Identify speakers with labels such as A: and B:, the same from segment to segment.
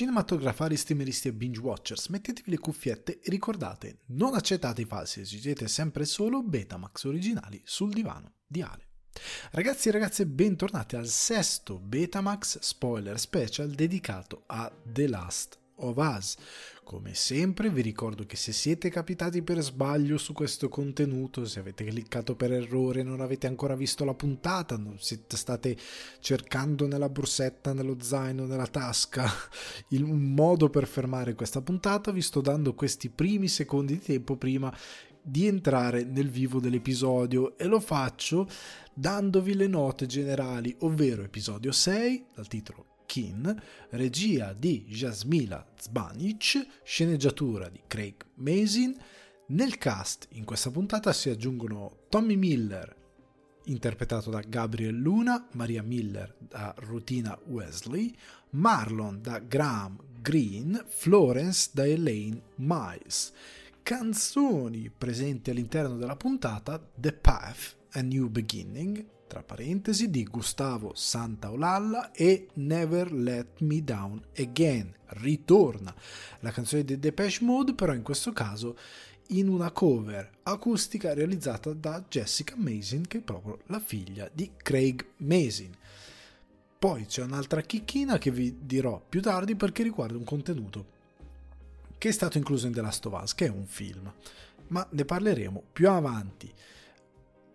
A: Cinematografari, streameristi e binge watchers, mettetevi le cuffiette e ricordate, non accettate i falsi, esigete sempre solo Betamax originali sul divano di Ale. Ragazzi e ragazze, bentornati al sesto Betamax spoiler special dedicato a The Last of Us. Come sempre vi ricordo che se siete capitati per sbaglio su questo contenuto, se avete cliccato per errore, non avete ancora visto la puntata, non siete state cercando nella borsetta, nello zaino, nella tasca il, modo per fermare questa puntata, vi sto dando questi primi secondi di tempo prima di entrare nel vivo dell'episodio. E lo faccio dandovi le note generali, ovvero episodio 6 dal titolo Kin, regia di Jasmila Zbanic, sceneggiatura di Craig Mazin. Nel cast in questa puntata si aggiungono Tommy Miller, interpretato da Gabriel Luna, Maria Miller da Rutina Wesley, Marlon da Graham Green, Florence da Elaine Miles. Canzoni presenti all'interno della puntata The Path, A New Beginning, tra parentesi, di Gustavo Santaolalla e Never Let Me Down Again. Ritorna la canzone di Depeche Mode, però in questo caso in una cover acustica realizzata da Jessica Mason, che è proprio la figlia di Craig Mason. Poi c'è un'altra chicchina che vi dirò più tardi perché riguarda un contenuto che è stato incluso in The Last of Us, che è un film, ma ne parleremo più avanti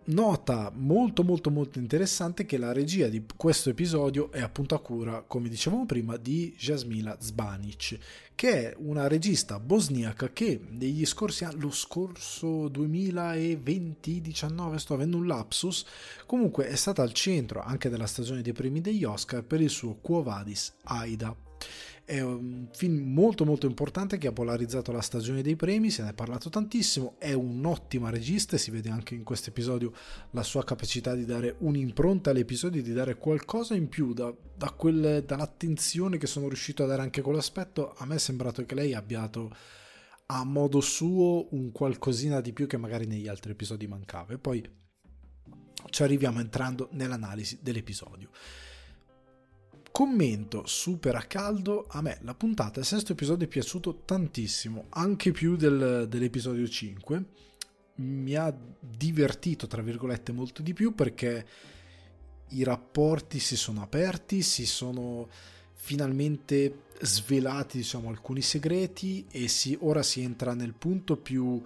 A: nota molto molto molto interessante che la regia di questo episodio è appunto a cura, come dicevamo prima, di Jasmila Zbanic, che è una regista bosniaca che negli scorsi anni, lo scorso 2020-19, sto avendo un lapsus, comunque è stata al centro anche della stagione dei premi degli Oscar per il suo Quo Vadis Aida è un film molto molto importante che ha polarizzato la stagione dei premi, se ne è parlato tantissimo, è un'ottima regista e si vede anche in questo episodio la sua capacità di dare un'impronta all'episodio, di dare qualcosa in più da, da quel, dall'attenzione che sono riuscito a dare anche con l'aspetto. A me è sembrato che lei abbia dato a modo suo un qualcosina di più che magari negli altri episodi mancava. E poi ci arriviamo entrando nell'analisi dell'episodio. Commento super a caldo, a me la puntata, il sesto episodio è piaciuto tantissimo, anche più del, dell'episodio 5. Mi ha divertito, tra virgolette, molto di più perché i rapporti si sono aperti, si sono finalmente svelati diciamo, alcuni segreti e si, ora si entra nel punto più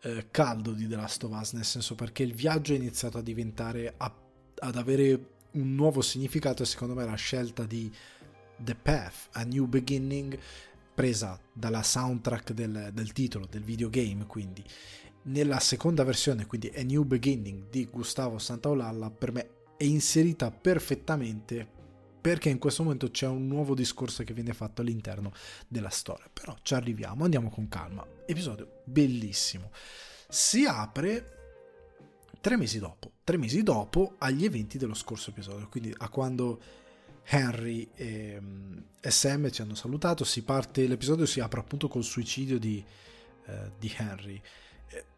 A: eh, caldo di The Last of Us, nel senso perché il viaggio è iniziato a diventare, a, ad avere un nuovo significato e secondo me la scelta di The Path, A New Beginning, presa dalla soundtrack del, del titolo, del videogame, quindi nella seconda versione, quindi A New Beginning di Gustavo Santaolalla, per me è inserita perfettamente perché in questo momento c'è un nuovo discorso che viene fatto all'interno della storia. Però ci arriviamo, andiamo con calma. Episodio bellissimo. Si apre tre mesi dopo, tre mesi dopo agli eventi dello scorso episodio, quindi a quando Henry e, Sam ci hanno salutato, si parte, l'episodio si apre appunto col suicidio di, eh, di Henry.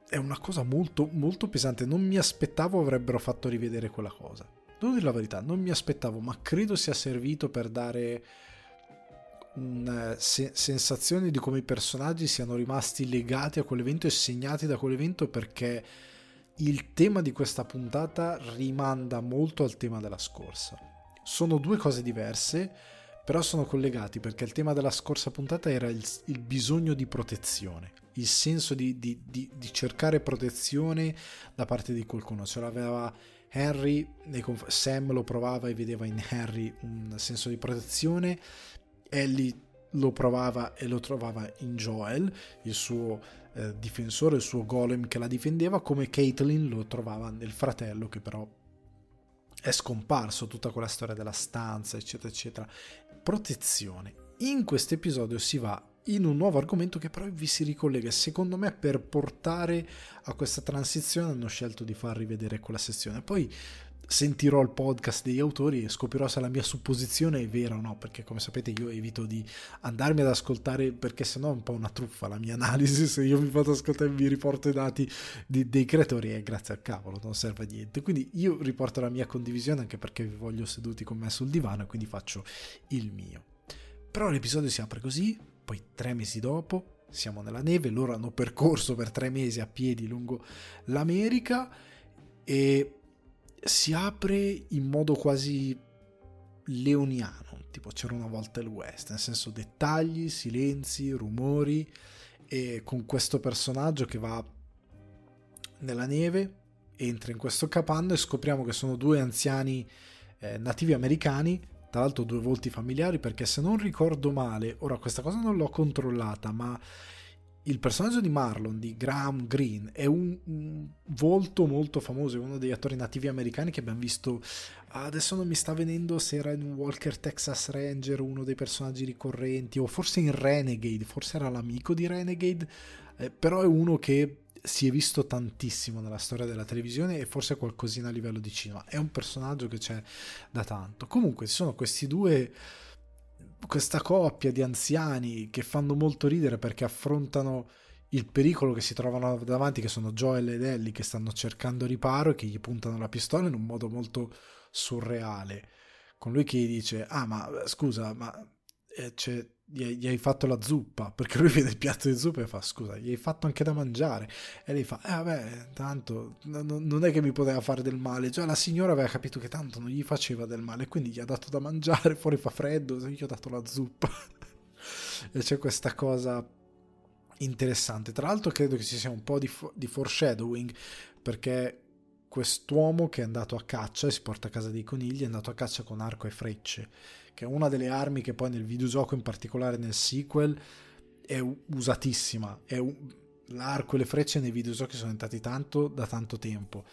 A: È una cosa molto, molto pesante, non mi aspettavo avrebbero fatto rivedere quella cosa. Devo dire la verità, non mi aspettavo, ma credo sia servito per dare una se- sensazione di come i personaggi siano rimasti legati a quell'evento e segnati da quell'evento perché il tema di questa puntata rimanda molto al tema della scorsa. Sono due cose diverse, però sono collegati perché il tema della scorsa puntata era il, il bisogno di protezione, il senso di, di, di, di, cercare protezione da parte di qualcuno. Ce l'aveva Harry, Sam lo provava e vedeva in Harry un senso di protezione, Ellie lo provava e lo trovava in Joel, il suo eh, difensore, il suo golem che la difendeva, come Caitlyn lo trovava nel fratello che però è scomparso, tutta quella storia della stanza, eccetera, eccetera. Protezione. In questo episodio si va in un nuovo argomento che però vi si ricollega. Secondo me, per portare a questa transizione, hanno scelto di far rivedere quella sezione. Poi sentirò il podcast degli autori e scoprirò se la mia supposizione è vera o no, perché come sapete io evito di andarmi ad ascoltare perché sennò è un po' una truffa la mia analisi, se io mi vado ad ascoltare e vi riporto i dati di, dei creatori è grazie al cavolo, non serve a niente. Quindi io riporto la mia condivisione anche perché vi voglio seduti con me sul divano e quindi faccio il mio. Però l'episodio si apre così, poi tre mesi dopo siamo nella neve, loro hanno percorso per tre mesi a piedi lungo l'America e si apre in modo quasi leoniano, tipo c'era una volta il West, nel senso dettagli, silenzi, rumori e con questo personaggio che va nella neve, entra in questo capanno e scopriamo che sono due anziani eh, nativi americani, tra l'altro due volti familiari perché se non ricordo male, ora questa cosa non l'ho controllata, ma il personaggio di Marlon, di Graham Greene, è un, un, volto molto famoso, è uno degli attori nativi americani che abbiamo visto. Adesso non mi sta venendo se era in Walker Texas Ranger, uno dei personaggi ricorrenti, o forse in Renegade, forse era l'amico di Renegade, eh, però è uno che si è visto tantissimo nella storia della televisione e forse qualcosina a livello di cinema. È un personaggio che c'è da tanto. Comunque ci sono questi due questa coppia di anziani che fanno molto ridere perché affrontano il pericolo che si trovano davanti, che sono Joel ed Ellie che stanno cercando riparo e che gli puntano la pistola in un modo molto surreale. Con lui che gli dice: Ah, ma scusa, ma eh, c'è gli, hai fatto la zuppa, perché lui vede il piatto di zuppa e fa scusa, gli hai fatto anche da mangiare. E lei fa, eh vabbè, tanto n- non è che mi poteva fare del male, già la signora aveva capito che tanto non gli faceva del male, quindi gli ha dato da mangiare, fuori fa freddo, gli ho dato la zuppa. e c'è questa cosa interessante. Tra l'altro credo che ci sia un po' di, fo- di foreshadowing, perché quest'uomo che è andato a caccia e si porta a casa dei conigli è andato a caccia con arco e frecce che è una delle armi che poi nel videogioco, in particolare nel sequel, è usatissima. È un... L'arco e le frecce nei videogiochi sono entrati tanto da tanto tempo.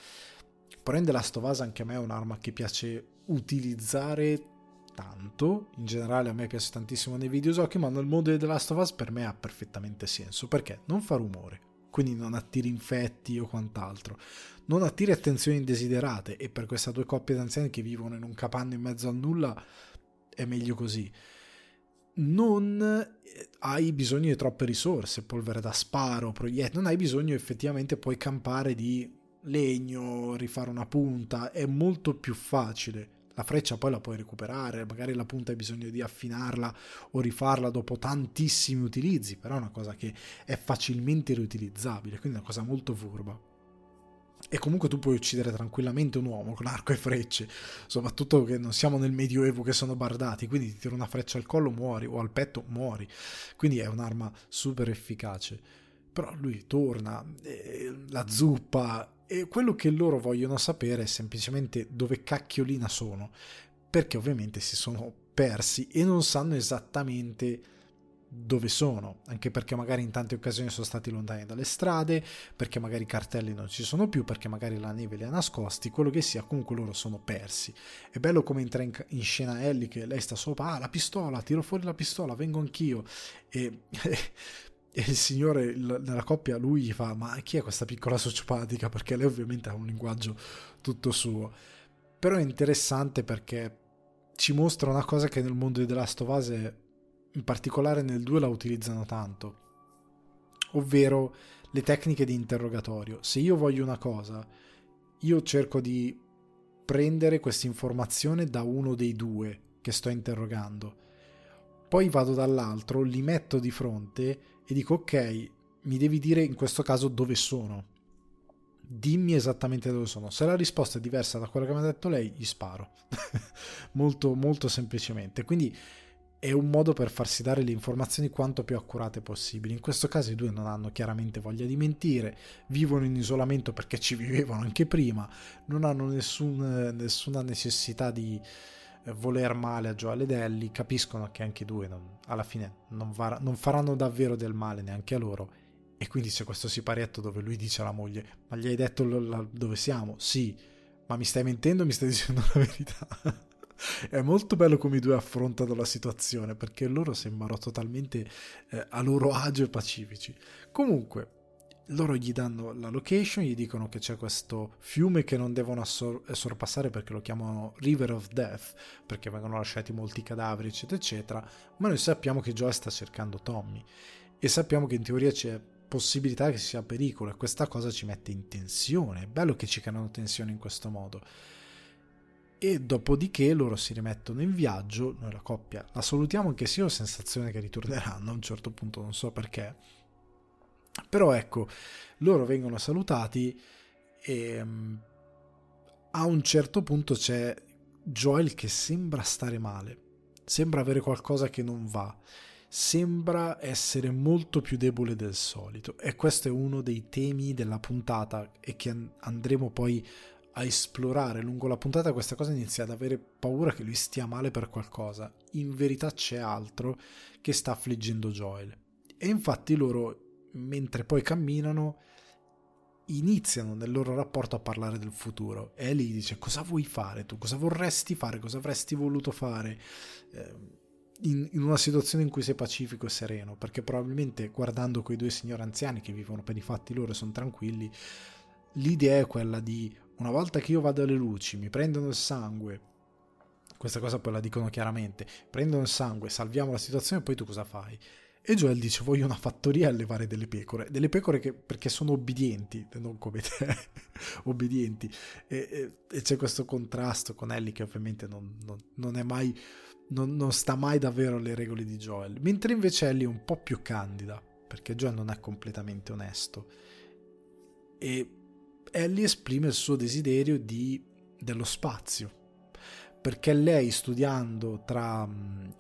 A: Last of Us anche a me è un'arma che piace utilizzare tanto, in generale a me piace tantissimo nei videogiochi, ma nel mondo di The per me ha perfettamente senso, perché non fa rumore, quindi non attiri infetti o quant'altro, non attiri attenzioni indesiderate e per queste due coppie di anziani che vivono in un capanno in mezzo al nulla è meglio così. Non eh, hai bisogno di troppe risorse, polvere da sparo, proiettili, non hai bisogno effettivamente poi campare di legno, rifare una punta, è molto più facile. La freccia poi la puoi recuperare, magari la punta hai bisogno di affinarla o rifarla dopo tantissimi utilizzi, però è una cosa che è facilmente riutilizzabile, quindi è una cosa molto furba. E comunque tu puoi uccidere tranquillamente un uomo con arco e frecce, soprattutto che non siamo nel medioevo che sono bardati, quindi ti tiro una freccia al collo, muori, o al petto, muori. Quindi è un'arma super efficace. Però lui torna, eh, la zuppa, e quello che loro vogliono sapere è semplicemente dove cacchiolina sono, perché ovviamente si sono persi e non sanno esattamente dove sono, anche perché magari in tante occasioni sono stati lontani dalle strade, perché magari i cartelli non ci sono più, perché magari la neve li ha nascosti, quello che sia, comunque loro sono persi. È bello come entra in, in scena Ellie che lei sta sopra, ah la pistola, tiro fuori la pistola, vengo anch'io. E, e il signore nella coppia, lui gli fa, ma chi è questa piccola sociopatica? Perché lei ovviamente ha un linguaggio tutto suo. Però è interessante perché ci mostra una cosa che nel mondo di The Last of Us è in particolare nel 2 la utilizzano tanto, ovvero le tecniche di interrogatorio. Se io voglio una cosa, io cerco di prendere questa informazione da uno dei due che sto interrogando. Poi vado dall'altro, li metto di fronte e dico ok, mi devi dire in questo caso dove sono. Dimmi esattamente dove sono. Se la risposta è diversa da quella che mi ha detto lei, gli sparo. molto, molto semplicemente. Quindi è un modo per farsi dare le informazioni quanto più accurate possibili. In questo caso i due non hanno chiaramente voglia di mentire, vivono in isolamento perché ci vivevano anche prima, non hanno nessun, nessuna necessità di eh, voler male a Joel ed Ellie, capiscono che anche i due non, alla fine non, var- non faranno davvero del male neanche a loro. E quindi c'è questo siparietto dove lui dice alla moglie: Ma gli hai detto l- l- dove siamo? Sì, ma mi stai mentendo o mi stai dicendo la verità? È molto bello come i due affrontano la situazione perché loro sembrano totalmente eh, a loro agio e pacifici. Comunque, loro gli danno la location, gli dicono che c'è questo fiume che non devono assor- sorpassare perché lo chiamano River of Death, perché vengono lasciati molti cadaveri, eccetera, eccetera. Ma noi sappiamo che Joe sta cercando Tommy e sappiamo che in teoria c'è possibilità che sia pericolo e questa cosa ci mette in tensione. È bello che ci creano tensione in questo modo e dopodiché loro si rimettono in viaggio, noi la coppia la salutiamo anche se io ho sensazione che ritorneranno a un certo punto, non so perché. Però ecco, loro vengono salutati e mm, a un certo punto c'è Joel che sembra stare male, sembra avere qualcosa che non va, sembra essere molto più debole del solito e questo è uno dei temi della puntata e che andremo poi a esplorare lungo la puntata questa cosa inizia ad avere paura che lui stia male per qualcosa. In verità c'è altro che sta affliggendo Joel. E infatti loro, mentre poi camminano, iniziano nel loro rapporto a parlare del futuro. E Ellie dice cosa vuoi fare tu? Cosa vorresti fare? Cosa avresti voluto fare? Eh, in, in, una situazione in cui sei pacifico e sereno, perché probabilmente guardando quei due signori anziani che vivono per i fatti loro e sono tranquilli, l'idea è quella di una volta che io vado alle luci, mi prendono il sangue, questa cosa poi la dicono chiaramente, prendono il sangue, salviamo la situazione e poi tu cosa fai? E Joel dice voglio una fattoria a allevare delle pecore, delle pecore che, perché sono obbedienti, non come te, obbedienti. E, e, e, c'è questo contrasto con Ellie che ovviamente non, non, non è mai, non, non, sta mai davvero alle regole di Joel. Mentre invece Ellie è un po' più candida, perché Joel non è completamente onesto. E Ellie esprime il suo desiderio di, dello spazio, perché lei studiando tra,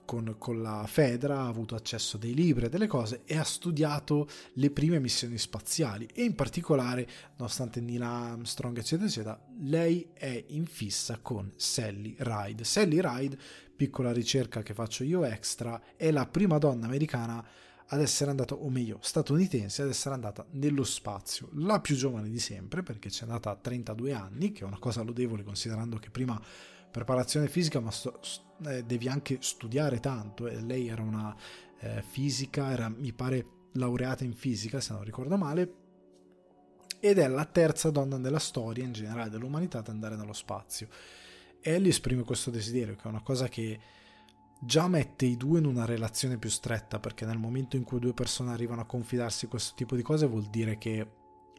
A: con, con, la Fedra ha avuto accesso a dei libri e delle cose e ha studiato le prime missioni spaziali e in particolare, nonostante Neil Armstrong eccetera eccetera, lei è in fissa con Sally Ride. Sally Ride, piccola ricerca che faccio io extra, è la prima donna americana ad essere andata, o meglio, statunitense ad essere andata nello spazio, la più giovane di sempre, perché c'è andata a 32 anni, che è una cosa lodevole considerando che prima preparazione fisica, ma sto, eh, devi anche studiare tanto. E lei era una eh, fisica, era mi pare laureata in fisica, se non ricordo male, ed è la terza donna della storia in generale dell'umanità ad andare nello spazio. Ellie esprime questo desiderio, che è una cosa che già mette i due in una relazione più stretta, perché nel momento in cui due persone arrivano a confidarsi questo tipo di cose vuol dire che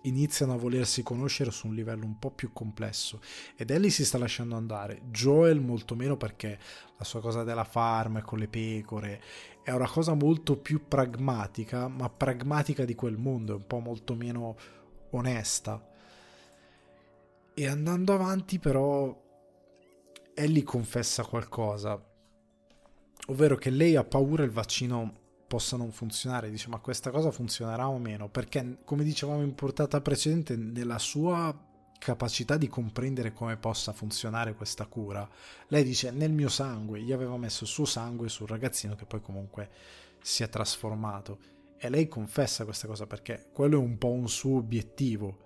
A: iniziano a volersi conoscere su un livello un po' più complesso. Ed Ellie si sta lasciando andare, Joel molto meno perché la sua cosa della farm con le pecore è una cosa molto più pragmatica, ma pragmatica di quel mondo, è un po' molto meno onesta. E andando avanti però Ellie confessa qualcosa ovvero che lei ha paura il vaccino possa non funzionare, dice ma questa cosa funzionerà o meno, perché come dicevamo in portata precedente, nella sua capacità di comprendere come possa funzionare questa cura, lei dice nel mio sangue, gli aveva messo il suo sangue sul ragazzino che poi comunque si è trasformato. E lei confessa questa cosa perché quello è un po' un suo obiettivo.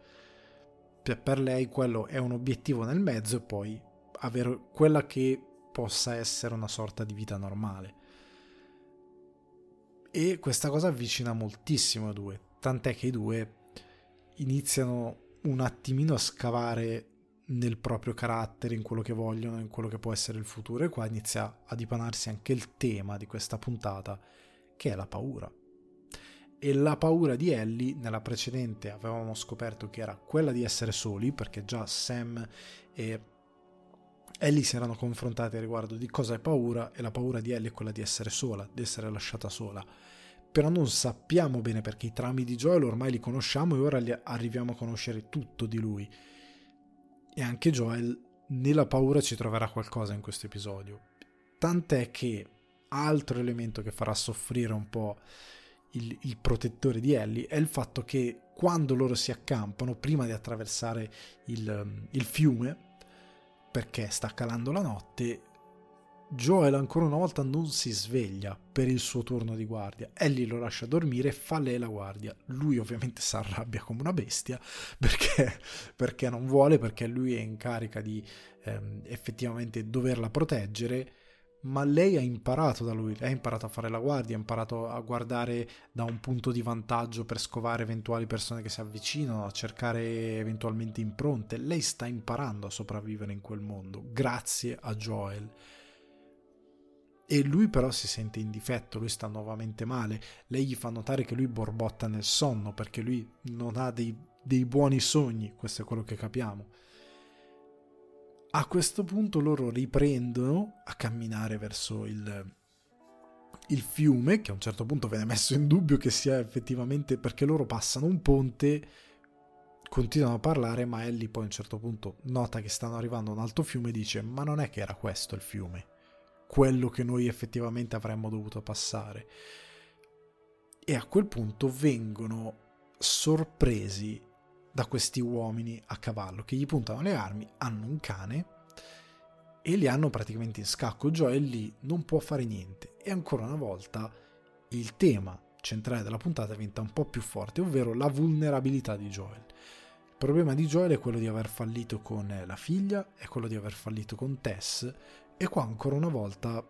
A: Per lei quello è un obiettivo nel mezzo e poi avere quella che possa essere una sorta di vita normale. E questa cosa avvicina moltissimo i due, tant'è che i due iniziano un attimino a scavare nel proprio carattere, in quello che vogliono, in quello che può essere il futuro e qua inizia a dipanarsi anche il tema di questa puntata, che è la paura. E la paura di Ellie, nella precedente avevamo scoperto che era quella di essere soli, perché già Sam e Ellie si erano confrontate riguardo di cosa è paura e la paura di Ellie è quella di essere sola, di essere lasciata sola. Però non sappiamo bene perché i trami di Joel ormai li conosciamo e ora arriviamo a conoscere tutto di lui. E anche Joel nella paura ci troverà qualcosa in questo episodio. Tant'è che altro elemento che farà soffrire un po' il, il, protettore di Ellie è il fatto che quando loro si accampano, prima di attraversare il, il fiume, perché sta calando la notte, Joel ancora una volta non si sveglia per il suo turno di guardia. Ellie lo lascia dormire e fa lei la guardia. Lui ovviamente si arrabbia come una bestia perché, perché non vuole, perché lui è in carica di ehm, effettivamente doverla proteggere ma lei ha imparato da lui, ha imparato a fare la guardia, ha imparato a guardare da un punto di vantaggio per scovare eventuali persone che si avvicinano, a cercare eventualmente impronte. Lei sta imparando a sopravvivere in quel mondo, grazie a Joel. E lui però si sente in difetto, lui sta nuovamente male. Lei gli fa notare che lui borbotta nel sonno perché lui non ha dei, dei buoni sogni, questo è quello che capiamo a questo punto loro riprendono a camminare verso il, il fiume, che a un certo punto viene messo in dubbio che sia effettivamente perché loro passano un ponte, continuano a parlare, ma Ellie poi a un certo punto nota che stanno arrivando a un alto fiume e dice ma non è che era questo il fiume, quello che noi effettivamente avremmo dovuto passare. E a quel punto vengono sorpresi da questi uomini a cavallo che gli puntano le armi, hanno un cane e li hanno praticamente in scacco. Joel lì non può fare niente e ancora una volta il tema centrale della puntata diventa un po' più forte, ovvero la vulnerabilità di Joel. Il problema di Joel è quello di aver fallito con la figlia, è quello di aver fallito con Tess e qua ancora una volta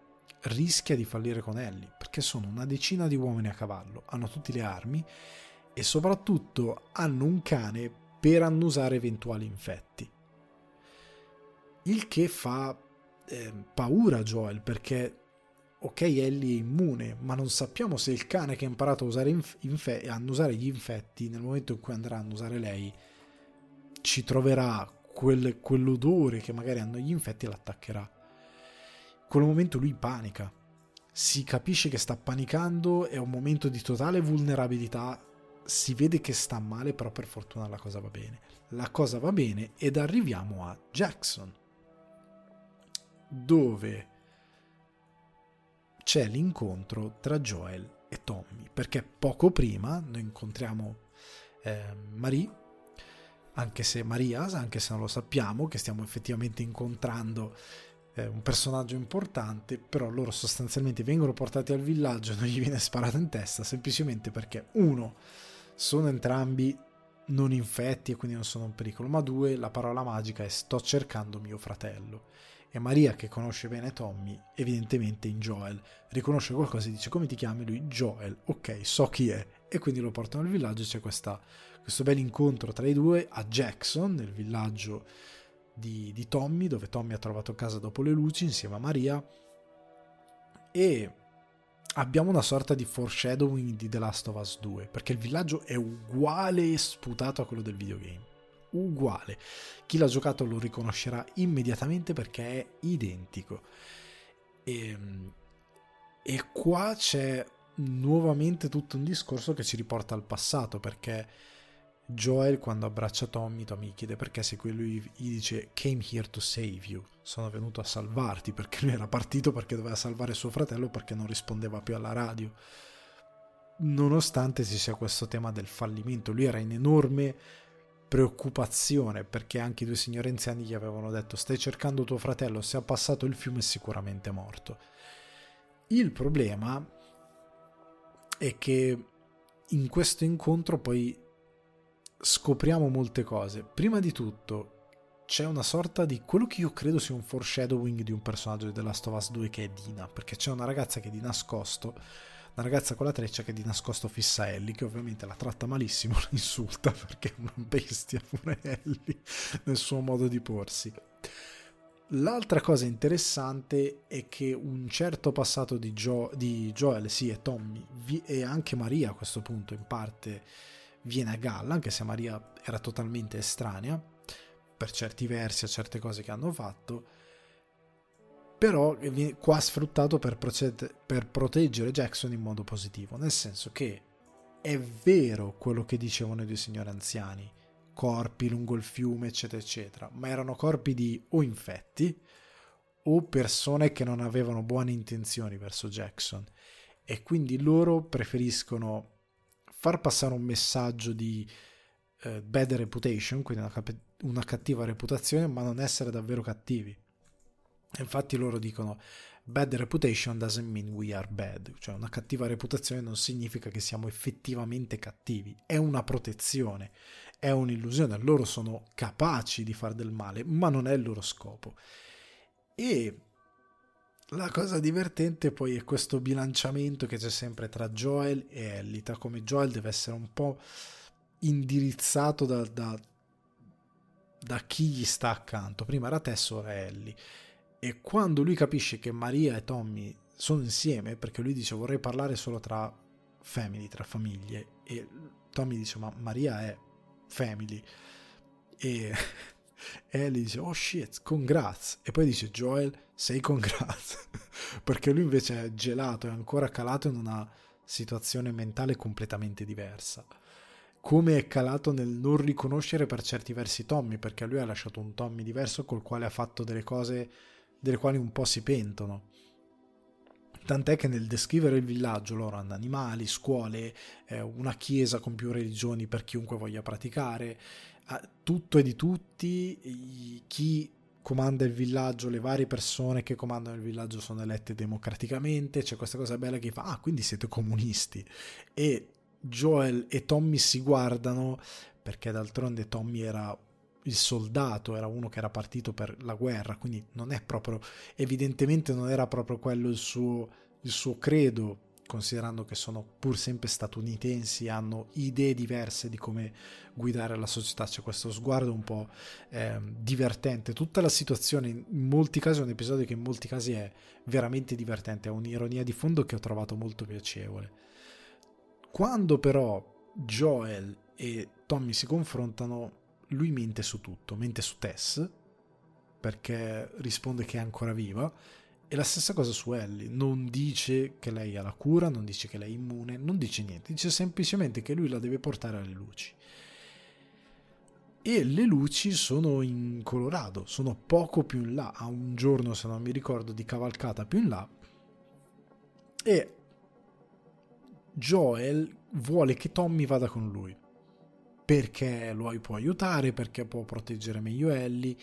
A: rischia di fallire con Ellie, perché sono una decina di uomini a cavallo, hanno tutte le armi e soprattutto hanno un cane per annusare eventuali infetti. Il che fa eh, paura a Joel perché ok Ellie è immune ma non sappiamo se il cane che ha imparato a usare, inf- infe- annusare gli infetti nel momento in cui andrà a annusare lei ci troverà quel, quell'odore che magari hanno gli infetti e l'attaccherà in quel momento lui panica si capisce che sta panicando è un momento di totale vulnerabilità si vede che sta male però per fortuna la cosa va bene. La cosa va bene ed arriviamo a Jackson dove c'è l'incontro tra Joel e Tommy, perché poco prima noi incontriamo eh, Marie, anche se Maria, anche se non lo sappiamo, che stiamo effettivamente incontrando eh, un personaggio importante, però loro sostanzialmente vengono portati al villaggio non gli viene sparato in testa, semplicemente perché uno, sono entrambi non infetti e quindi non sono un pericolo, ma due, la parola magica è sto cercando mio fratello e Maria, che conosce bene Tommy, evidentemente in Joel, riconosce qualcosa e dice come ti chiami lui? Joel, ok, so chi è. E quindi lo portano al villaggio, c'è questa, questo bel incontro tra i due a Jackson, nel villaggio di, di Tommy, dove Tommy ha trovato casa dopo le luci insieme a Maria. E abbiamo una sorta di foreshadowing di The Last of Us 2, perché il villaggio è uguale e sputato a quello del videogame uguale. Chi l'ha giocato lo riconoscerà immediatamente perché è identico. E, ehm, e qua c'è nuovamente tutto un discorso che ci riporta al passato perché Joel quando abbraccia Tommy, Tommy chiede perché se lui gli dice came here to save you, sono venuto a salvarti perché lui era partito perché doveva salvare suo fratello perché non rispondeva più alla radio. Nonostante ci sia questo tema del fallimento, lui era in enorme preoccupazione perché anche i due signori anziani gli avevano detto stai cercando tuo fratello, se ha passato il fiume è sicuramente morto. Il problema è che in questo incontro poi scopriamo molte cose. Prima di tutto c'è una sorta di quello che io credo sia un foreshadowing di un personaggio di The Last of Us 2 che è Dina, perché c'è una ragazza che di nascosto una ragazza con la treccia che di nascosto fissa Ellie, che ovviamente la tratta malissimo, la insulta perché è una bestia pure Ellie nel suo modo di porsi. L'altra cosa interessante è che un certo passato di, jo- di Joel, sì, e Tommy, e anche Maria a questo punto in parte viene a galla, anche se Maria era totalmente estranea per certi versi a certe cose che hanno fatto però qua sfruttato per, proced- per proteggere Jackson in modo positivo, nel senso che è vero quello che dicevano i due signori anziani, corpi lungo il fiume, eccetera, eccetera, ma erano corpi di o infetti o persone che non avevano buone intenzioni verso Jackson e quindi loro preferiscono far passare un messaggio di uh, bad reputation, quindi una, cap- una cattiva reputazione, ma non essere davvero cattivi. Infatti loro dicono bad reputation doesn't mean we are bad, cioè una cattiva reputazione non significa che siamo effettivamente cattivi, è una protezione, è un'illusione, loro sono capaci di fare del male, ma non è il loro scopo. E la cosa divertente poi è questo bilanciamento che c'è sempre tra Joel e Ellie, tra come Joel deve essere un po' indirizzato da, da, da chi gli sta accanto, prima era Tess, ora Ellie. E quando lui capisce che Maria e Tommy sono insieme, perché lui dice vorrei parlare solo tra family, tra famiglie, e Tommy dice ma Maria è family. E Ellie dice oh shit congrats e poi dice Joel sei congrats perché lui invece è gelato è ancora calato in una situazione mentale completamente diversa. Come è calato nel non riconoscere per certi versi Tommy perché lui ha lasciato un Tommy diverso col quale ha fatto delle cose delle quali un po' si pentono. Tant'è che nel descrivere il villaggio loro hanno animali, scuole, eh, una chiesa con più religioni per chiunque voglia praticare, eh, tutto e di tutti, chi comanda il villaggio, le varie persone che comandano il villaggio sono elette democraticamente, c'è questa cosa bella che fa, ah quindi siete comunisti. E Joel e Tommy si guardano perché d'altronde Tommy era il soldato, era uno che era partito per la guerra, quindi non è proprio, evidentemente non era proprio quello il suo, il suo credo, considerando che sono pur sempre statunitensi, hanno idee diverse di come guidare la società, c'è questo sguardo un po' eh, divertente. Tutta la situazione, in molti casi è un episodio che in molti casi è veramente divertente, ha un'ironia di fondo che ho trovato molto piacevole. Quando però Joel e Tommy si confrontano, lui mente su tutto, mente su Tess, perché risponde che è ancora viva, e la stessa cosa su Ellie, non dice che lei ha la cura, non dice che lei è immune, non dice niente, dice semplicemente che lui la deve portare alle luci. E le luci sono in Colorado, sono poco più in là, a un giorno se non mi ricordo di cavalcata più in là, e Joel vuole che Tommy vada con lui. Perché lo può aiutare, perché può proteggere meglio Ellie,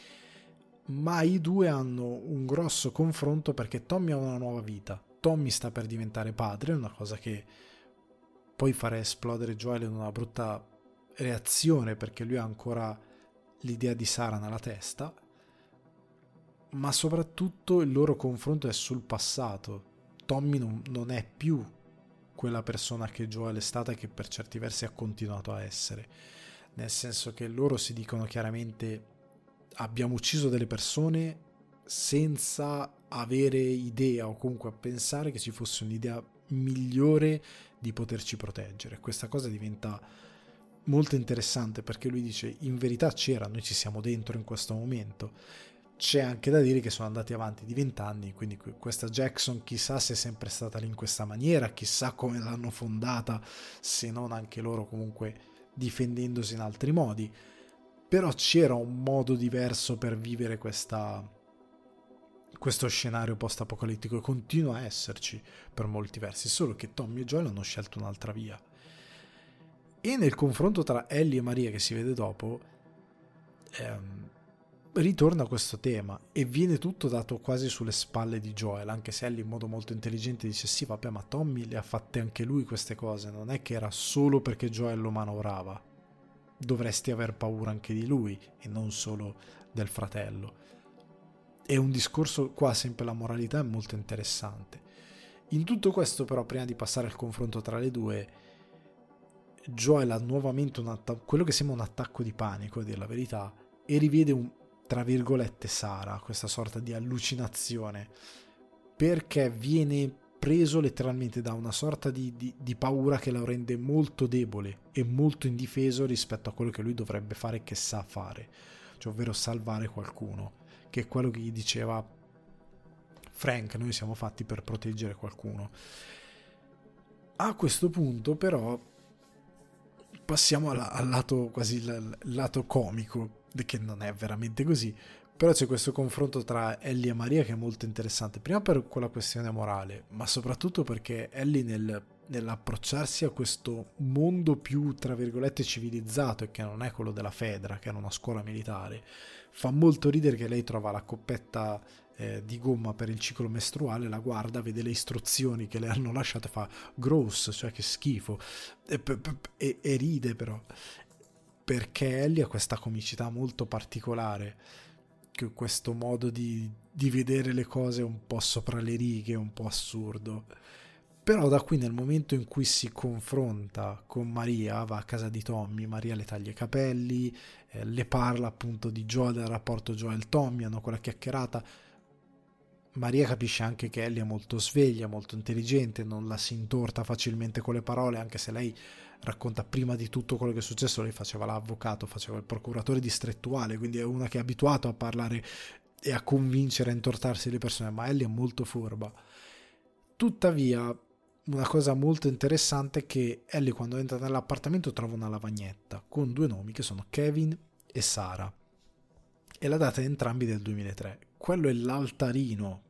A: ma i due hanno un grosso confronto perché Tommy ha una nuova vita. Tommy sta per diventare padre, una cosa che poi farà esplodere Joel in una brutta reazione perché lui ha ancora l'idea di Sara nella testa, ma soprattutto il loro confronto è sul passato. Tommy non, non è più quella persona che Joel è stata e che per certi versi ha continuato a essere nel senso che loro si dicono chiaramente abbiamo ucciso delle persone senza avere idea o comunque pensare che ci fosse un'idea migliore di poterci proteggere. Questa cosa diventa molto interessante perché lui dice in verità c'era, noi ci siamo dentro in questo momento. C'è anche da dire che sono andati avanti di vent'anni, quindi questa Jackson chissà se è sempre stata lì in questa maniera, chissà come l'hanno fondata, se non anche loro comunque difendendosi in altri modi. Però c'era un modo diverso per vivere questa, questo scenario post-apocalittico e continua a esserci per molti versi, solo che Tommy e Joel hanno scelto un'altra via. E nel confronto tra Ellie e Maria che si vede dopo, ehm, ritorna questo tema e viene tutto dato quasi sulle spalle di Joel, anche se Ellie in modo molto intelligente dice sì vabbè ma Tommy le ha fatte anche lui queste cose, non è che era solo perché Joel lo manovrava, dovresti aver paura anche di lui e non solo del fratello. È un discorso qua sempre la moralità è molto interessante. In tutto questo però prima di passare al confronto tra le due Joel ha nuovamente atta- quello che sembra un attacco di panico, a dire la verità, e rivede un, tra virgolette, Sara, questa sorta di allucinazione, perché viene preso letteralmente da una sorta di, di, di, paura che lo rende molto debole e molto indifeso rispetto a quello che lui dovrebbe fare e che sa fare, cioè ovvero salvare qualcuno, che è quello che gli diceva Frank, noi siamo fatti per proteggere qualcuno. A questo punto però passiamo al, al lato quasi il lato comico che non è veramente così, però c'è questo confronto tra Ellie e Maria che è molto interessante, prima per quella questione morale, ma soprattutto perché Ellie nel, nell'approcciarsi a questo mondo più, tra virgolette, civilizzato e che non è quello della Fedra, che era una scuola militare, fa molto ridere che lei trova la coppetta eh, di gomma per il ciclo mestruale, la guarda, vede le istruzioni che le hanno lasciato e fa gross, cioè che schifo, e, e, e ride però perché Ellie ha questa comicità molto particolare, questo modo di, di vedere le cose un po' sopra le righe, un po' assurdo. Però da qui nel momento in cui si confronta con Maria, va a casa di Tommy, Maria le taglia i capelli, eh, le parla appunto di Joel, del rapporto Joel-Tommy, hanno quella chiacchierata. Maria capisce anche che Ellie è molto sveglia, molto intelligente, non la si intorta facilmente con le parole, anche se lei racconta prima di tutto quello che è successo, lei faceva l'avvocato, faceva il procuratore distrettuale, quindi è una che è abituata a parlare e a convincere, a intortarsi le persone, ma Ellie è molto furba. Tuttavia, una cosa molto interessante è che Ellie quando entra nell'appartamento trova una lavagnetta con due nomi che sono Kevin e Sara e la data è entrambi del 2003. Quello è l'altarino,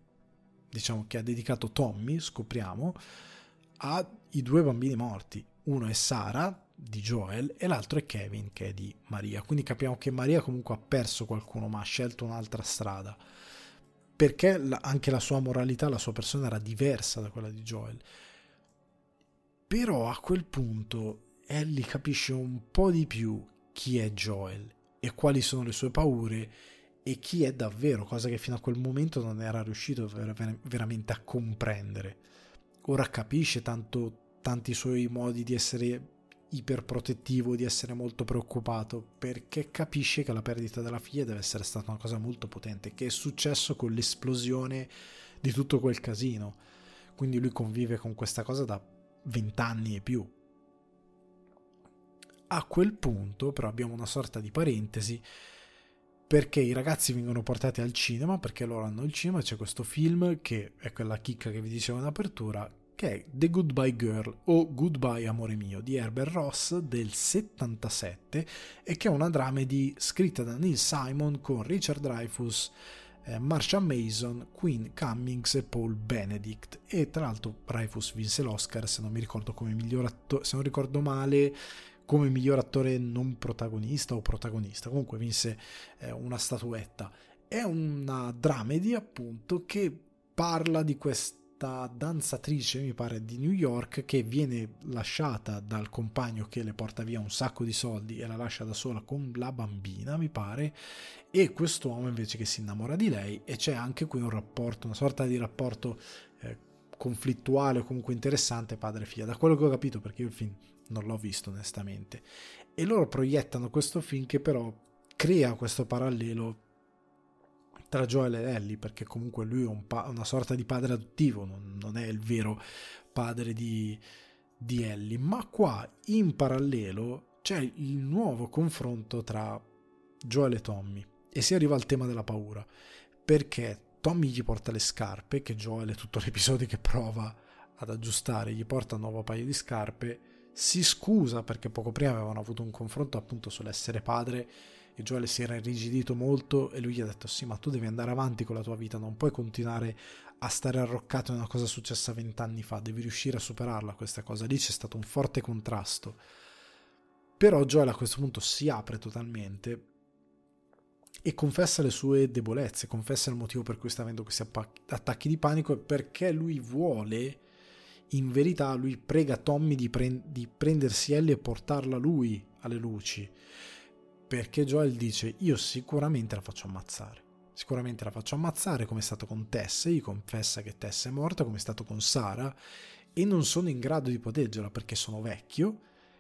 A: diciamo, che ha dedicato Tommy, scopriamo, ai due bambini morti. Uno è Sara di Joel e l'altro è Kevin che è di Maria. Quindi capiamo che Maria comunque ha perso qualcuno, ma ha scelto un'altra strada. Perché anche la sua moralità, la sua persona era diversa da quella di Joel. Però a quel punto Ellie capisce un po' di più chi è Joel e quali sono le sue paure e chi è davvero, cosa che fino a quel momento non era riuscito ver- veramente a comprendere. Ora capisce tanto, tanti suoi modi di essere iperprotettivo, di essere molto preoccupato, perché capisce che la perdita della figlia deve essere stata una cosa molto potente, che è successo con l'esplosione di tutto quel casino. Quindi lui convive con questa cosa da vent'anni e più. A quel punto però abbiamo una sorta di parentesi perché i ragazzi vengono portati al cinema perché loro hanno il cinema c'è questo film che è quella chicca che vi dicevo in apertura che è The Goodbye Girl o Goodbye Amore Mio di Herbert Ross del 77 e che è una dramedy scritta da Neil Simon con Richard Dreyfuss eh, Marsha Mason, Queen Cummings e Paul Benedict. E tra l'altro Dreyfuss vinse l'Oscar se non mi ricordo come miglior attore se non ricordo male come miglior attore non protagonista o protagonista, comunque vinse eh, una statuetta. È una dramedy appunto che parla di questa danzatrice, mi pare, di New York che viene lasciata dal compagno che le porta via un sacco di soldi e la lascia da sola con la bambina, mi pare, e quest'uomo invece che si innamora di lei e c'è anche qui un rapporto, una sorta di rapporto eh, conflittuale o comunque interessante padre-figlia, da quello che ho capito perché io il film non l'ho visto onestamente. E loro proiettano questo film che però crea questo parallelo tra Joel e Ellie, perché comunque lui è un pa- una sorta di padre adottivo, non, non è il vero padre di, di Ellie, ma qua in parallelo c'è il nuovo confronto tra Joel e Tommy e si arriva al tema della paura, perché Tommy gli porta le scarpe, che Joel è tutto l'episodio che prova ad aggiustare, gli porta un nuovo paio di scarpe si scusa perché poco prima avevano avuto un confronto appunto sull'essere padre e Joel si era irrigidito molto e lui gli ha detto sì ma tu devi andare avanti con la tua vita non puoi continuare a stare arroccato in una cosa successa vent'anni fa devi riuscire a superarla questa cosa lì c'è stato un forte contrasto. Però Joel a questo punto si apre totalmente e confessa le sue debolezze confessa il motivo per cui sta avendo questi attacchi di panico e perché lui vuole in verità lui prega Tommy di, pre- di prendersi Ellie e portarla lui alle luci. Perché Joel dice: Io sicuramente la faccio ammazzare. Sicuramente la faccio ammazzare, come è stato con Tess. Gli confessa che Tess è morta, come è stato con Sara. E non sono in grado di proteggerla perché sono vecchio.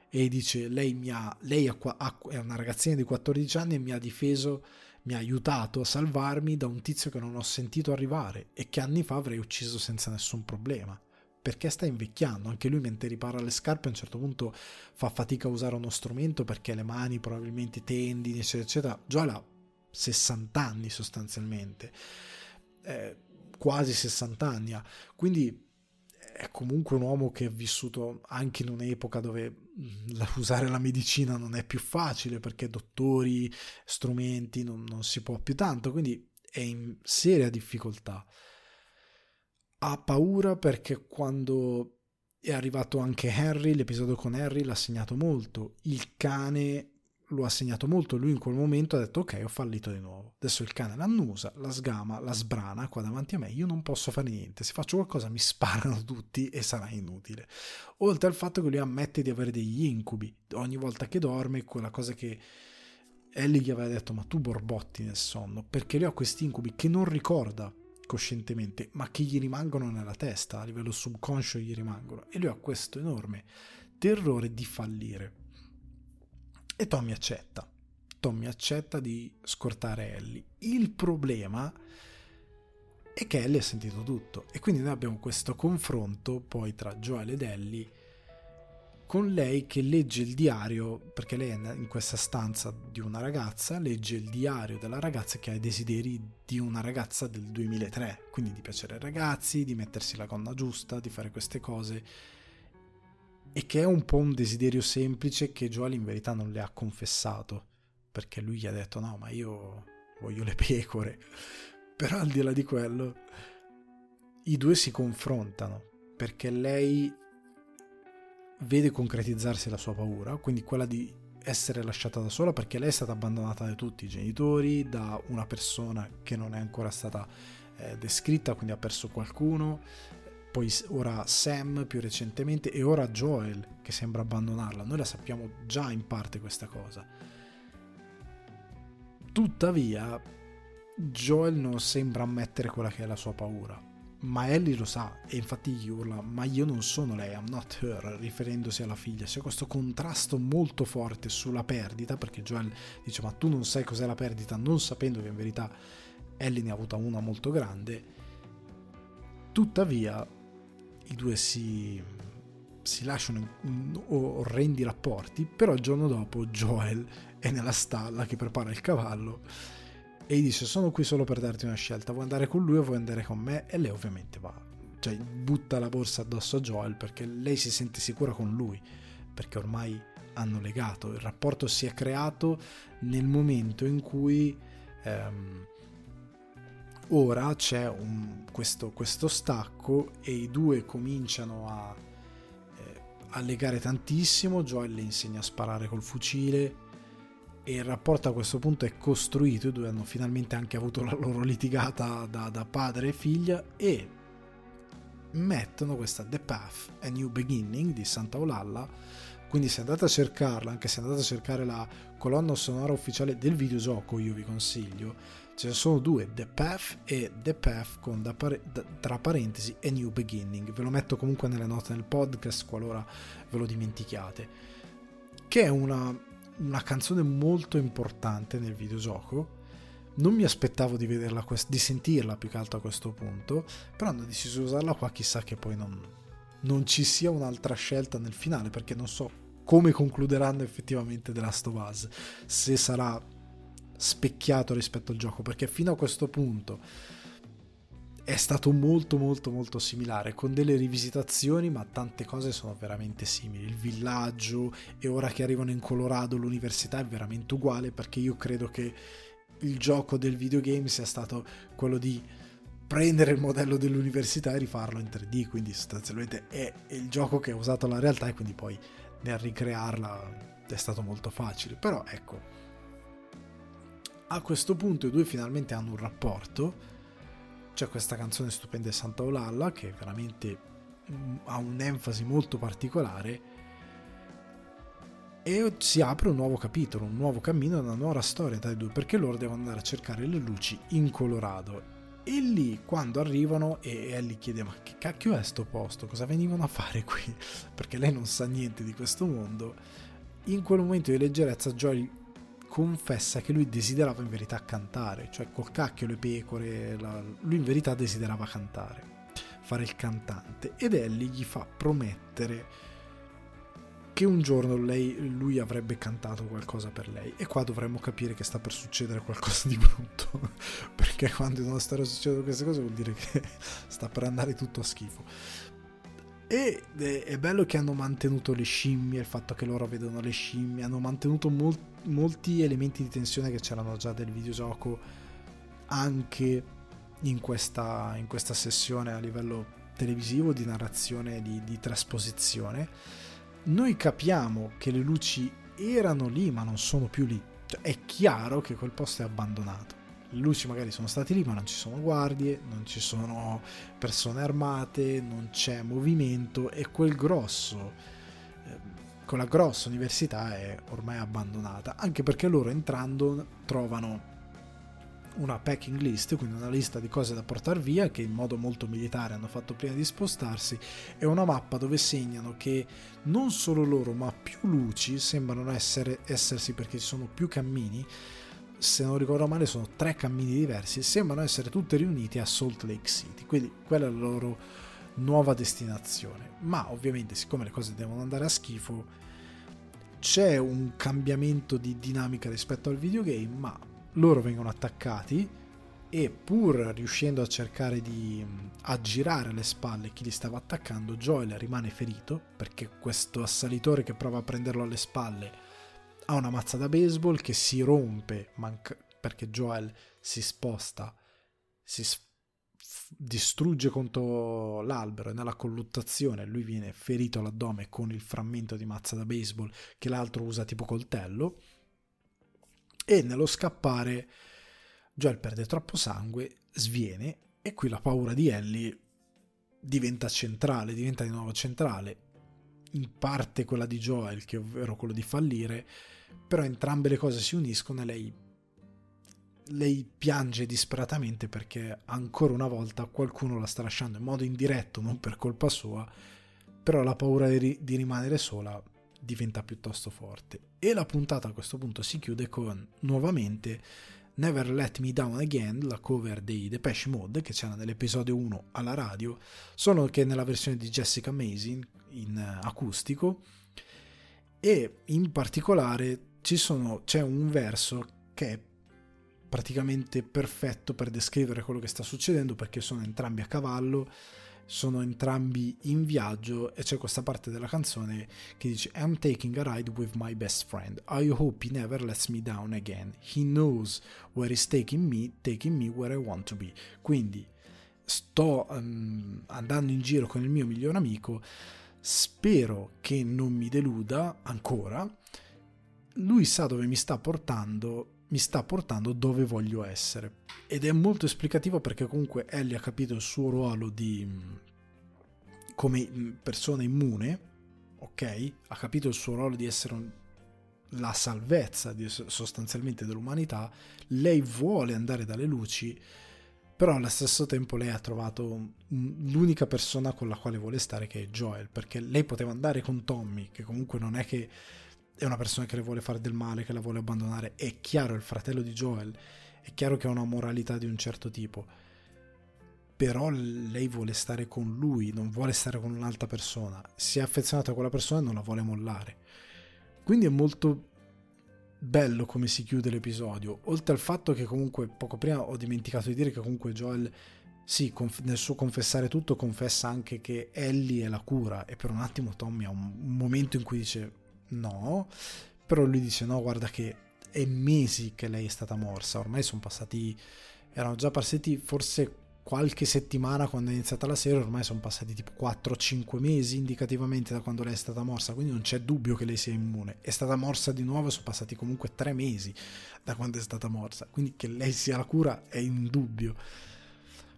A: E dice: Lei, mi ha, lei è una ragazzina di 14 anni e mi ha difeso, mi ha aiutato a salvarmi da un tizio che non ho sentito arrivare e che anni fa avrei ucciso senza nessun problema perché sta invecchiando. Anche lui, mentre ripara le scarpe, a un certo punto fa fatica a usare uno strumento perché le mani probabilmente tendini, eccetera, eccetera. Joel ha 60 anni sostanzialmente, eh, quasi 60 anni ha. Quindi è comunque un uomo che è vissuto anche in un'epoca dove mm, usare la medicina non è più facile perché dottori, strumenti non, non si può più tanto, quindi è in seria difficoltà ha paura perché quando è arrivato anche Harry, l'episodio con Harry l'ha segnato molto, il cane lo ha segnato molto, lui in quel momento ha detto ok ho fallito di nuovo, adesso il cane l'annusa, la sgama, la sbrana qua davanti a me, io non posso fare niente, se faccio qualcosa mi sparano tutti e sarà inutile. Oltre al fatto che lui ammette di avere degli incubi, ogni volta che dorme, quella cosa che Ellie gli aveva detto ma tu borbotti nel sonno, perché lui ha questi incubi che non ricorda, coscientemente, ma che gli rimangono nella testa, a livello subconscio gli rimangono. E lui ha questo enorme terrore di fallire. E Tommy accetta. Tommy accetta di scortare Ellie. Il problema e che Ellie ha sentito tutto. E quindi noi abbiamo questo confronto poi tra Joel ed Ellie con lei che legge il diario, perché lei è in questa stanza di una ragazza, legge il diario della ragazza che ha i desideri di una ragazza del 2003, quindi di piacere ai ragazzi, di mettersi la gonna giusta, di fare queste cose, e che è un po' un desiderio semplice che Joel in verità non le ha confessato, perché lui gli ha detto no, ma io voglio le pecore, però al di là di quello, i due si confrontano, perché lei vede concretizzarsi la sua paura, quindi quella di essere lasciata da sola perché lei è stata abbandonata da tutti i genitori, da una persona che non è ancora stata eh, descritta, quindi ha perso qualcuno, poi ora Sam più recentemente e ora Joel che sembra abbandonarla. Noi la sappiamo già in parte questa cosa. Tuttavia, Joel non sembra ammettere quella che è la sua paura ma Ellie lo sa e infatti gli urla ma io non sono lei, I'm not her, riferendosi alla figlia. C'è questo contrasto molto forte sulla perdita perché Joel dice ma tu non sai cos'è la perdita non sapendo che in verità Ellie ne ha avuta una molto grande. Tuttavia i due si, si lasciano in orrendi rapporti, però il giorno dopo Joel è nella stalla che prepara il cavallo e gli dice sono qui solo per darti una scelta, vuoi andare con lui o vuoi andare con me? E lei ovviamente va, cioè butta la borsa addosso a Joel perché lei si sente sicura con lui, perché ormai hanno legato, il rapporto si è creato nel momento in cui ehm, ora c'è un, questo, questo, stacco e i due cominciano a, eh, a legare tantissimo, Joel le insegna a sparare col fucile, e il rapporto a questo punto è costruito, i due hanno finalmente anche avuto la loro litigata da, da padre e figlia e mettono questa The Path, A New Beginning di Santa Olalla, quindi se andate a cercarla, anche se andate a cercare la colonna sonora ufficiale del videogioco, io vi consiglio, ce ne sono due, The Path e The Path con da pare- da, tra parentesi A New Beginning, ve lo metto comunque nelle note del podcast qualora ve lo dimentichiate, che è una una canzone molto importante nel videogioco. Non mi aspettavo di vederla, di sentirla più che altro a questo punto, però hanno deciso di usarla qua, chissà che poi non, non ci sia un'altra scelta nel finale, perché non so come concluderanno effettivamente The Last of Us, se sarà specchiato rispetto al gioco, perché fino a questo punto è stato molto molto molto similare con delle rivisitazioni ma tante cose sono veramente simili. Il villaggio e ora che arrivano in Colorado l'università è veramente uguale perché io credo che il gioco del videogame sia stato quello di prendere il modello dell'università e rifarlo in 3D quindi sostanzialmente è il gioco che ha usato la realtà e quindi poi nel ricrearla è stato molto facile. Però ecco a questo punto i due finalmente hanno un rapporto c'è questa canzone stupenda di Santa Olalla che veramente mm, ha un'enfasi molto particolare e si apre un nuovo capitolo, un nuovo cammino, una nuova storia tra i due perché loro devono andare a cercare le luci in Colorado e lì quando arrivano e Ellie chiede ma che cacchio è sto posto, cosa venivano a fare qui? Perché lei non sa niente di questo mondo. In quel momento di leggerezza Joy confessa che lui desiderava in verità cantare, cioè col cacchio le pecore, la... lui in verità desiderava cantare, fare il cantante ed Ellie gli fa promettere che un giorno lei, lui avrebbe cantato qualcosa per lei. E qua dovremmo capire che sta per succedere qualcosa di brutto perché quando in una storia succedono queste cose vuol dire che sta per andare tutto a schifo. E è bello che hanno mantenuto le scimmie, il fatto che loro vedono le scimmie, hanno mantenuto mol- molti elementi di tensione che c'erano già del videogioco anche in questa, in questa sessione a livello televisivo di narrazione, di, di trasposizione. Noi capiamo che le luci erano lì ma non sono più lì. Cioè, è chiaro che quel posto è abbandonato le luci magari sono state lì ma non ci sono guardie, non ci sono persone armate, non c'è movimento e quel grosso, eh, quella grossa università è ormai abbandonata, anche perché loro entrando trovano una packing list, quindi una lista di cose da portare via che in modo molto militare hanno fatto prima di spostarsi e una mappa dove segnano che non solo loro ma più luci sembrano essere, essersi perché ci sono più cammini se non ricordo male sono tre cammini diversi, sembrano essere tutte riuniti a Salt Lake City, quindi quella è la loro nuova destinazione. Ma ovviamente siccome le cose devono andare a schifo, c'è un cambiamento di dinamica rispetto al videogame, ma loro vengono attaccati e pur riuscendo a cercare di aggirare alle spalle chi li stava attaccando, Joel rimane ferito perché questo assalitore che prova a prenderlo alle spalle ha una mazza da baseball che si rompe manca- perché Joel si sposta, si sf- distrugge contro l'albero e nella colluttazione lui viene ferito all'addome con il frammento di mazza da baseball che l'altro usa tipo coltello. E nello scappare Joel perde troppo sangue, sviene e qui la paura di Ellie diventa centrale, diventa di nuovo centrale. In parte quella di Joel che ovvero quello di fallire però entrambe le cose si uniscono e lei lei piange disperatamente perché ancora una volta qualcuno la sta lasciando in modo indiretto, non per colpa sua, però la paura di, di rimanere sola diventa piuttosto forte. E la puntata a questo punto si chiude con nuovamente Never Let Me Down Again, la cover dei Depeche Mode che c'era nell'episodio 1 alla radio, solo che nella versione di Jessica Amazing in acustico e in particolare sono, c'è un verso che è praticamente perfetto per descrivere quello che sta succedendo perché sono entrambi a cavallo, sono entrambi in viaggio e c'è questa parte della canzone che dice I'm taking a ride with my best friend. I hope he never lets me down again. He knows where he's taking me, taking me where I want to be. Quindi sto um, andando in giro con il mio migliore amico, spero che non mi deluda ancora. Lui sa dove mi sta portando mi sta portando dove voglio essere. Ed è molto esplicativo perché comunque Ellie ha capito il suo ruolo di come persona immune, ok? Ha capito il suo ruolo di essere un, la salvezza di, sostanzialmente dell'umanità. Lei vuole andare dalle luci, però allo stesso tempo lei ha trovato l'unica persona con la quale vuole stare che è Joel, perché lei poteva andare con Tommy, che comunque non è che è una persona che le vuole fare del male, che la vuole abbandonare. È chiaro, il fratello di Joel, è chiaro che ha una moralità di un certo tipo. Però lei vuole stare con lui, non vuole stare con un'altra persona. Si è affezionata a quella persona e non la vuole mollare. Quindi è molto bello come si chiude l'episodio. Oltre al fatto che comunque poco prima ho dimenticato di dire che comunque Joel sì, conf- nel suo confessare tutto confessa anche che Ellie è la cura e per un attimo Tommy ha un momento in cui dice no, però lui dice no, guarda che è mesi che lei è stata morsa, ormai sono passati, erano già passati forse qualche settimana quando è iniziata la serie, ormai sono passati tipo 4-5 mesi indicativamente da quando lei è stata morsa, quindi non c'è dubbio che lei sia immune. È stata morsa di nuovo, sono passati comunque 3 mesi da quando è stata morsa, quindi che lei sia la cura è indubbio.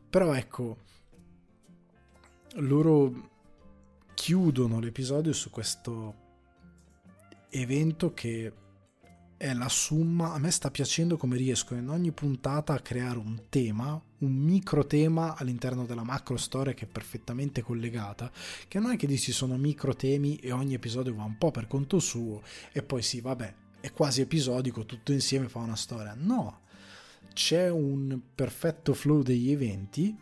A: Però ecco, loro chiudono l'episodio su questo evento che è la summa, a me sta piacendo come riesco in ogni puntata a creare un tema, un micro tema all'interno della macro storia che è perfettamente collegata, che non è che dici sono micro temi e ogni episodio va un po' per conto suo e poi sì, vabbè, è quasi episodico, tutto insieme fa una storia. No, c'è un perfetto flow degli eventi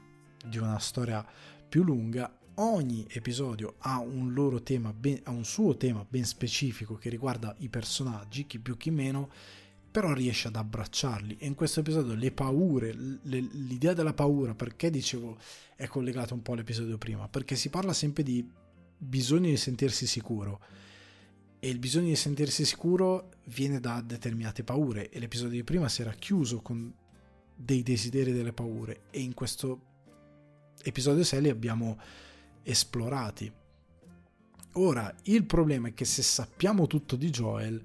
A: di una storia più lunga ogni episodio ha un loro tema, ben, ha un suo tema ben specifico che riguarda i personaggi, chi più chi meno, però riesce ad abbracciarli. E in questo episodio le paure, le, l'idea della paura, perché dicevo è collegato un po' all'episodio prima? Perché si parla sempre di bisogno di sentirsi sicuro. E il bisogno di sentirsi sicuro viene da determinate paure. E l'episodio di prima si era chiuso con dei desideri e delle paure. E in questo episodio 6 li abbiamo esplorati. Ora, il problema è che se sappiamo tutto di Joel,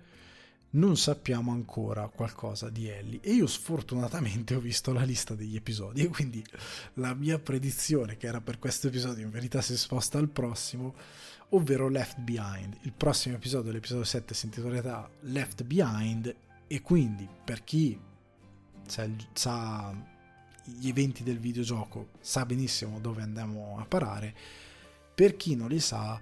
A: non sappiamo ancora qualcosa di Ellie. E io sfortunatamente ho visto la lista degli episodi e quindi la mia predizione, che era per questo episodio, in verità si sposta al prossimo, ovvero Left Behind. Il prossimo episodio, l'episodio 7, si intitolerà Left Behind e quindi per chi sa, gli eventi del videogioco sa benissimo dove andiamo a parare per chi non li sa,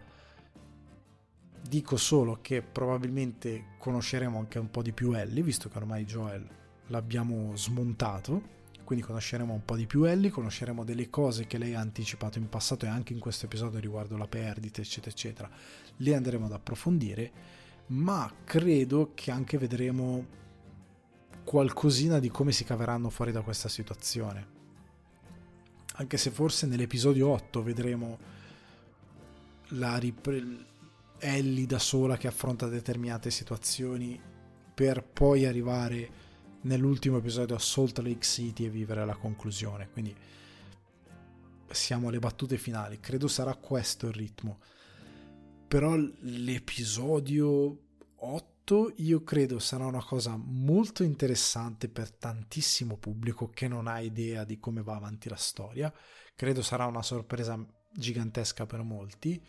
A: dico solo che probabilmente conosceremo anche un po' di più Ellie, visto che ormai Joel l'abbiamo smontato, quindi conosceremo un po' di più Ellie, conosceremo delle cose che lei ha anticipato in passato e anche in questo episodio riguardo la perdita, eccetera, eccetera. Le andremo ad approfondire, ma credo che anche vedremo qualcosina di come si caveranno fuori da questa situazione. Anche se forse nell'episodio 8 vedremo la ripre- Ellie da sola che affronta determinate situazioni per poi arrivare nell'ultimo episodio a Salt Lake City e vivere la conclusione. Quindi siamo alle battute finali. Credo sarà questo il ritmo. Però l'episodio 8 io credo sarà una cosa molto interessante per tantissimo pubblico che non ha idea di come va avanti la storia. Credo sarà una sorpresa gigantesca per molti.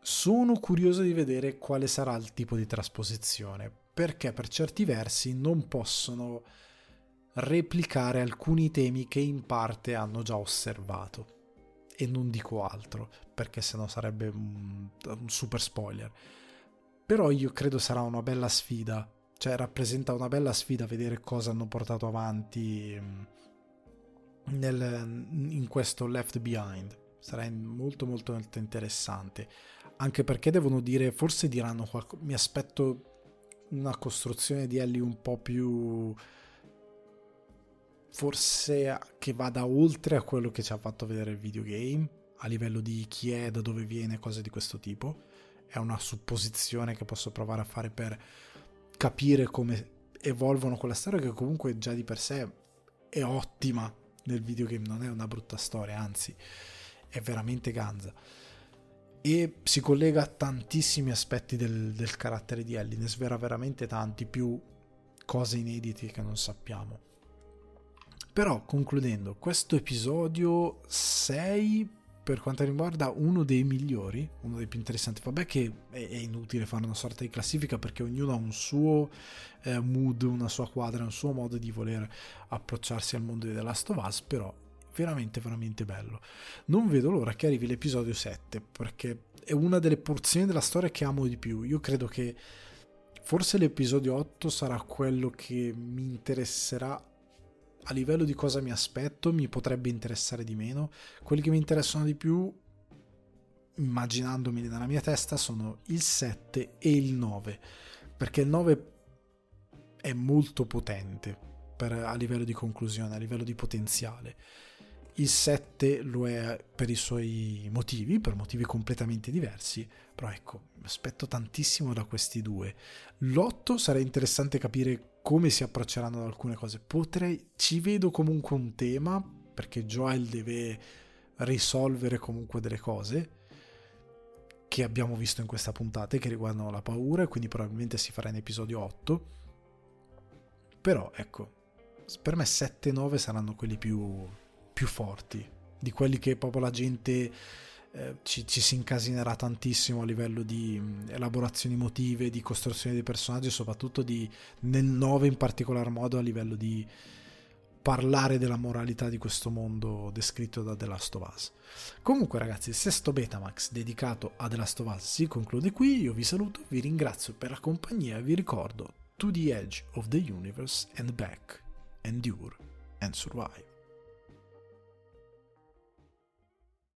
A: Sono curioso di vedere quale sarà il tipo di trasposizione, perché per certi versi non possono replicare alcuni temi che in parte hanno già osservato. E non dico altro, perché sennò sarebbe un, super spoiler. Però io credo sarà una bella sfida, cioè rappresenta una bella sfida vedere cosa hanno portato avanti mm, nel, in questo Left Behind. Sarà molto molto interessante. Anche perché devono dire, forse diranno qualcosa. Mi aspetto una costruzione di Ellie un po' più forse che vada oltre a quello che ci ha fatto vedere il videogame a livello di chi è, da dove viene, cose di questo tipo. È una supposizione che posso provare a fare per capire come evolvono quella storia che comunque già di per sé è ottima nel videogame, non è una brutta storia, anzi è veramente ganza e si collega a tantissimi aspetti del, del carattere di Ellie, ne svela veramente tanti, più cose inedite che non sappiamo. Però concludendo, questo episodio 6 per quanto riguarda uno dei migliori, uno dei più interessanti. Vabbè che è, inutile fare una sorta di classifica perché ognuno ha un suo eh, mood, una sua quadra, un suo modo di voler approcciarsi al mondo di The Last of Us, però veramente veramente bello. Non vedo l'ora che arrivi l'episodio 7 perché è una delle porzioni della storia che amo di più. Io credo che forse l'episodio 8 sarà quello che mi interesserà a livello di cosa mi aspetto, mi potrebbe interessare di meno. Quelli che mi interessano di più immaginandomi nella mia testa sono il 7 e il 9 perché il 9 è molto potente per, a livello di conclusione, a livello di potenziale il 7 lo è per i suoi motivi, per motivi completamente diversi, però ecco, mi aspetto tantissimo da questi due. L'8 sarà interessante capire come si approcceranno ad alcune cose. Potrei, ci vedo comunque un tema, perché Joel deve risolvere comunque delle cose che abbiamo visto in questa puntata che riguardano la paura e quindi probabilmente si farà in episodio 8. Però ecco, per me 7 e 9 saranno quelli più più forti, di quelli che proprio la gente eh, ci, ci, si incasinerà tantissimo a livello di elaborazioni emotive, di costruzione dei personaggi soprattutto di, nel 9 in particolar modo a livello di parlare della moralità di questo mondo descritto da The Last of Us. Comunque ragazzi, il sesto Betamax dedicato a The Last of Us si conclude qui, io vi saluto, vi ringrazio per la compagnia e vi ricordo To the Edge of the Universe and Back, Endure and Survive.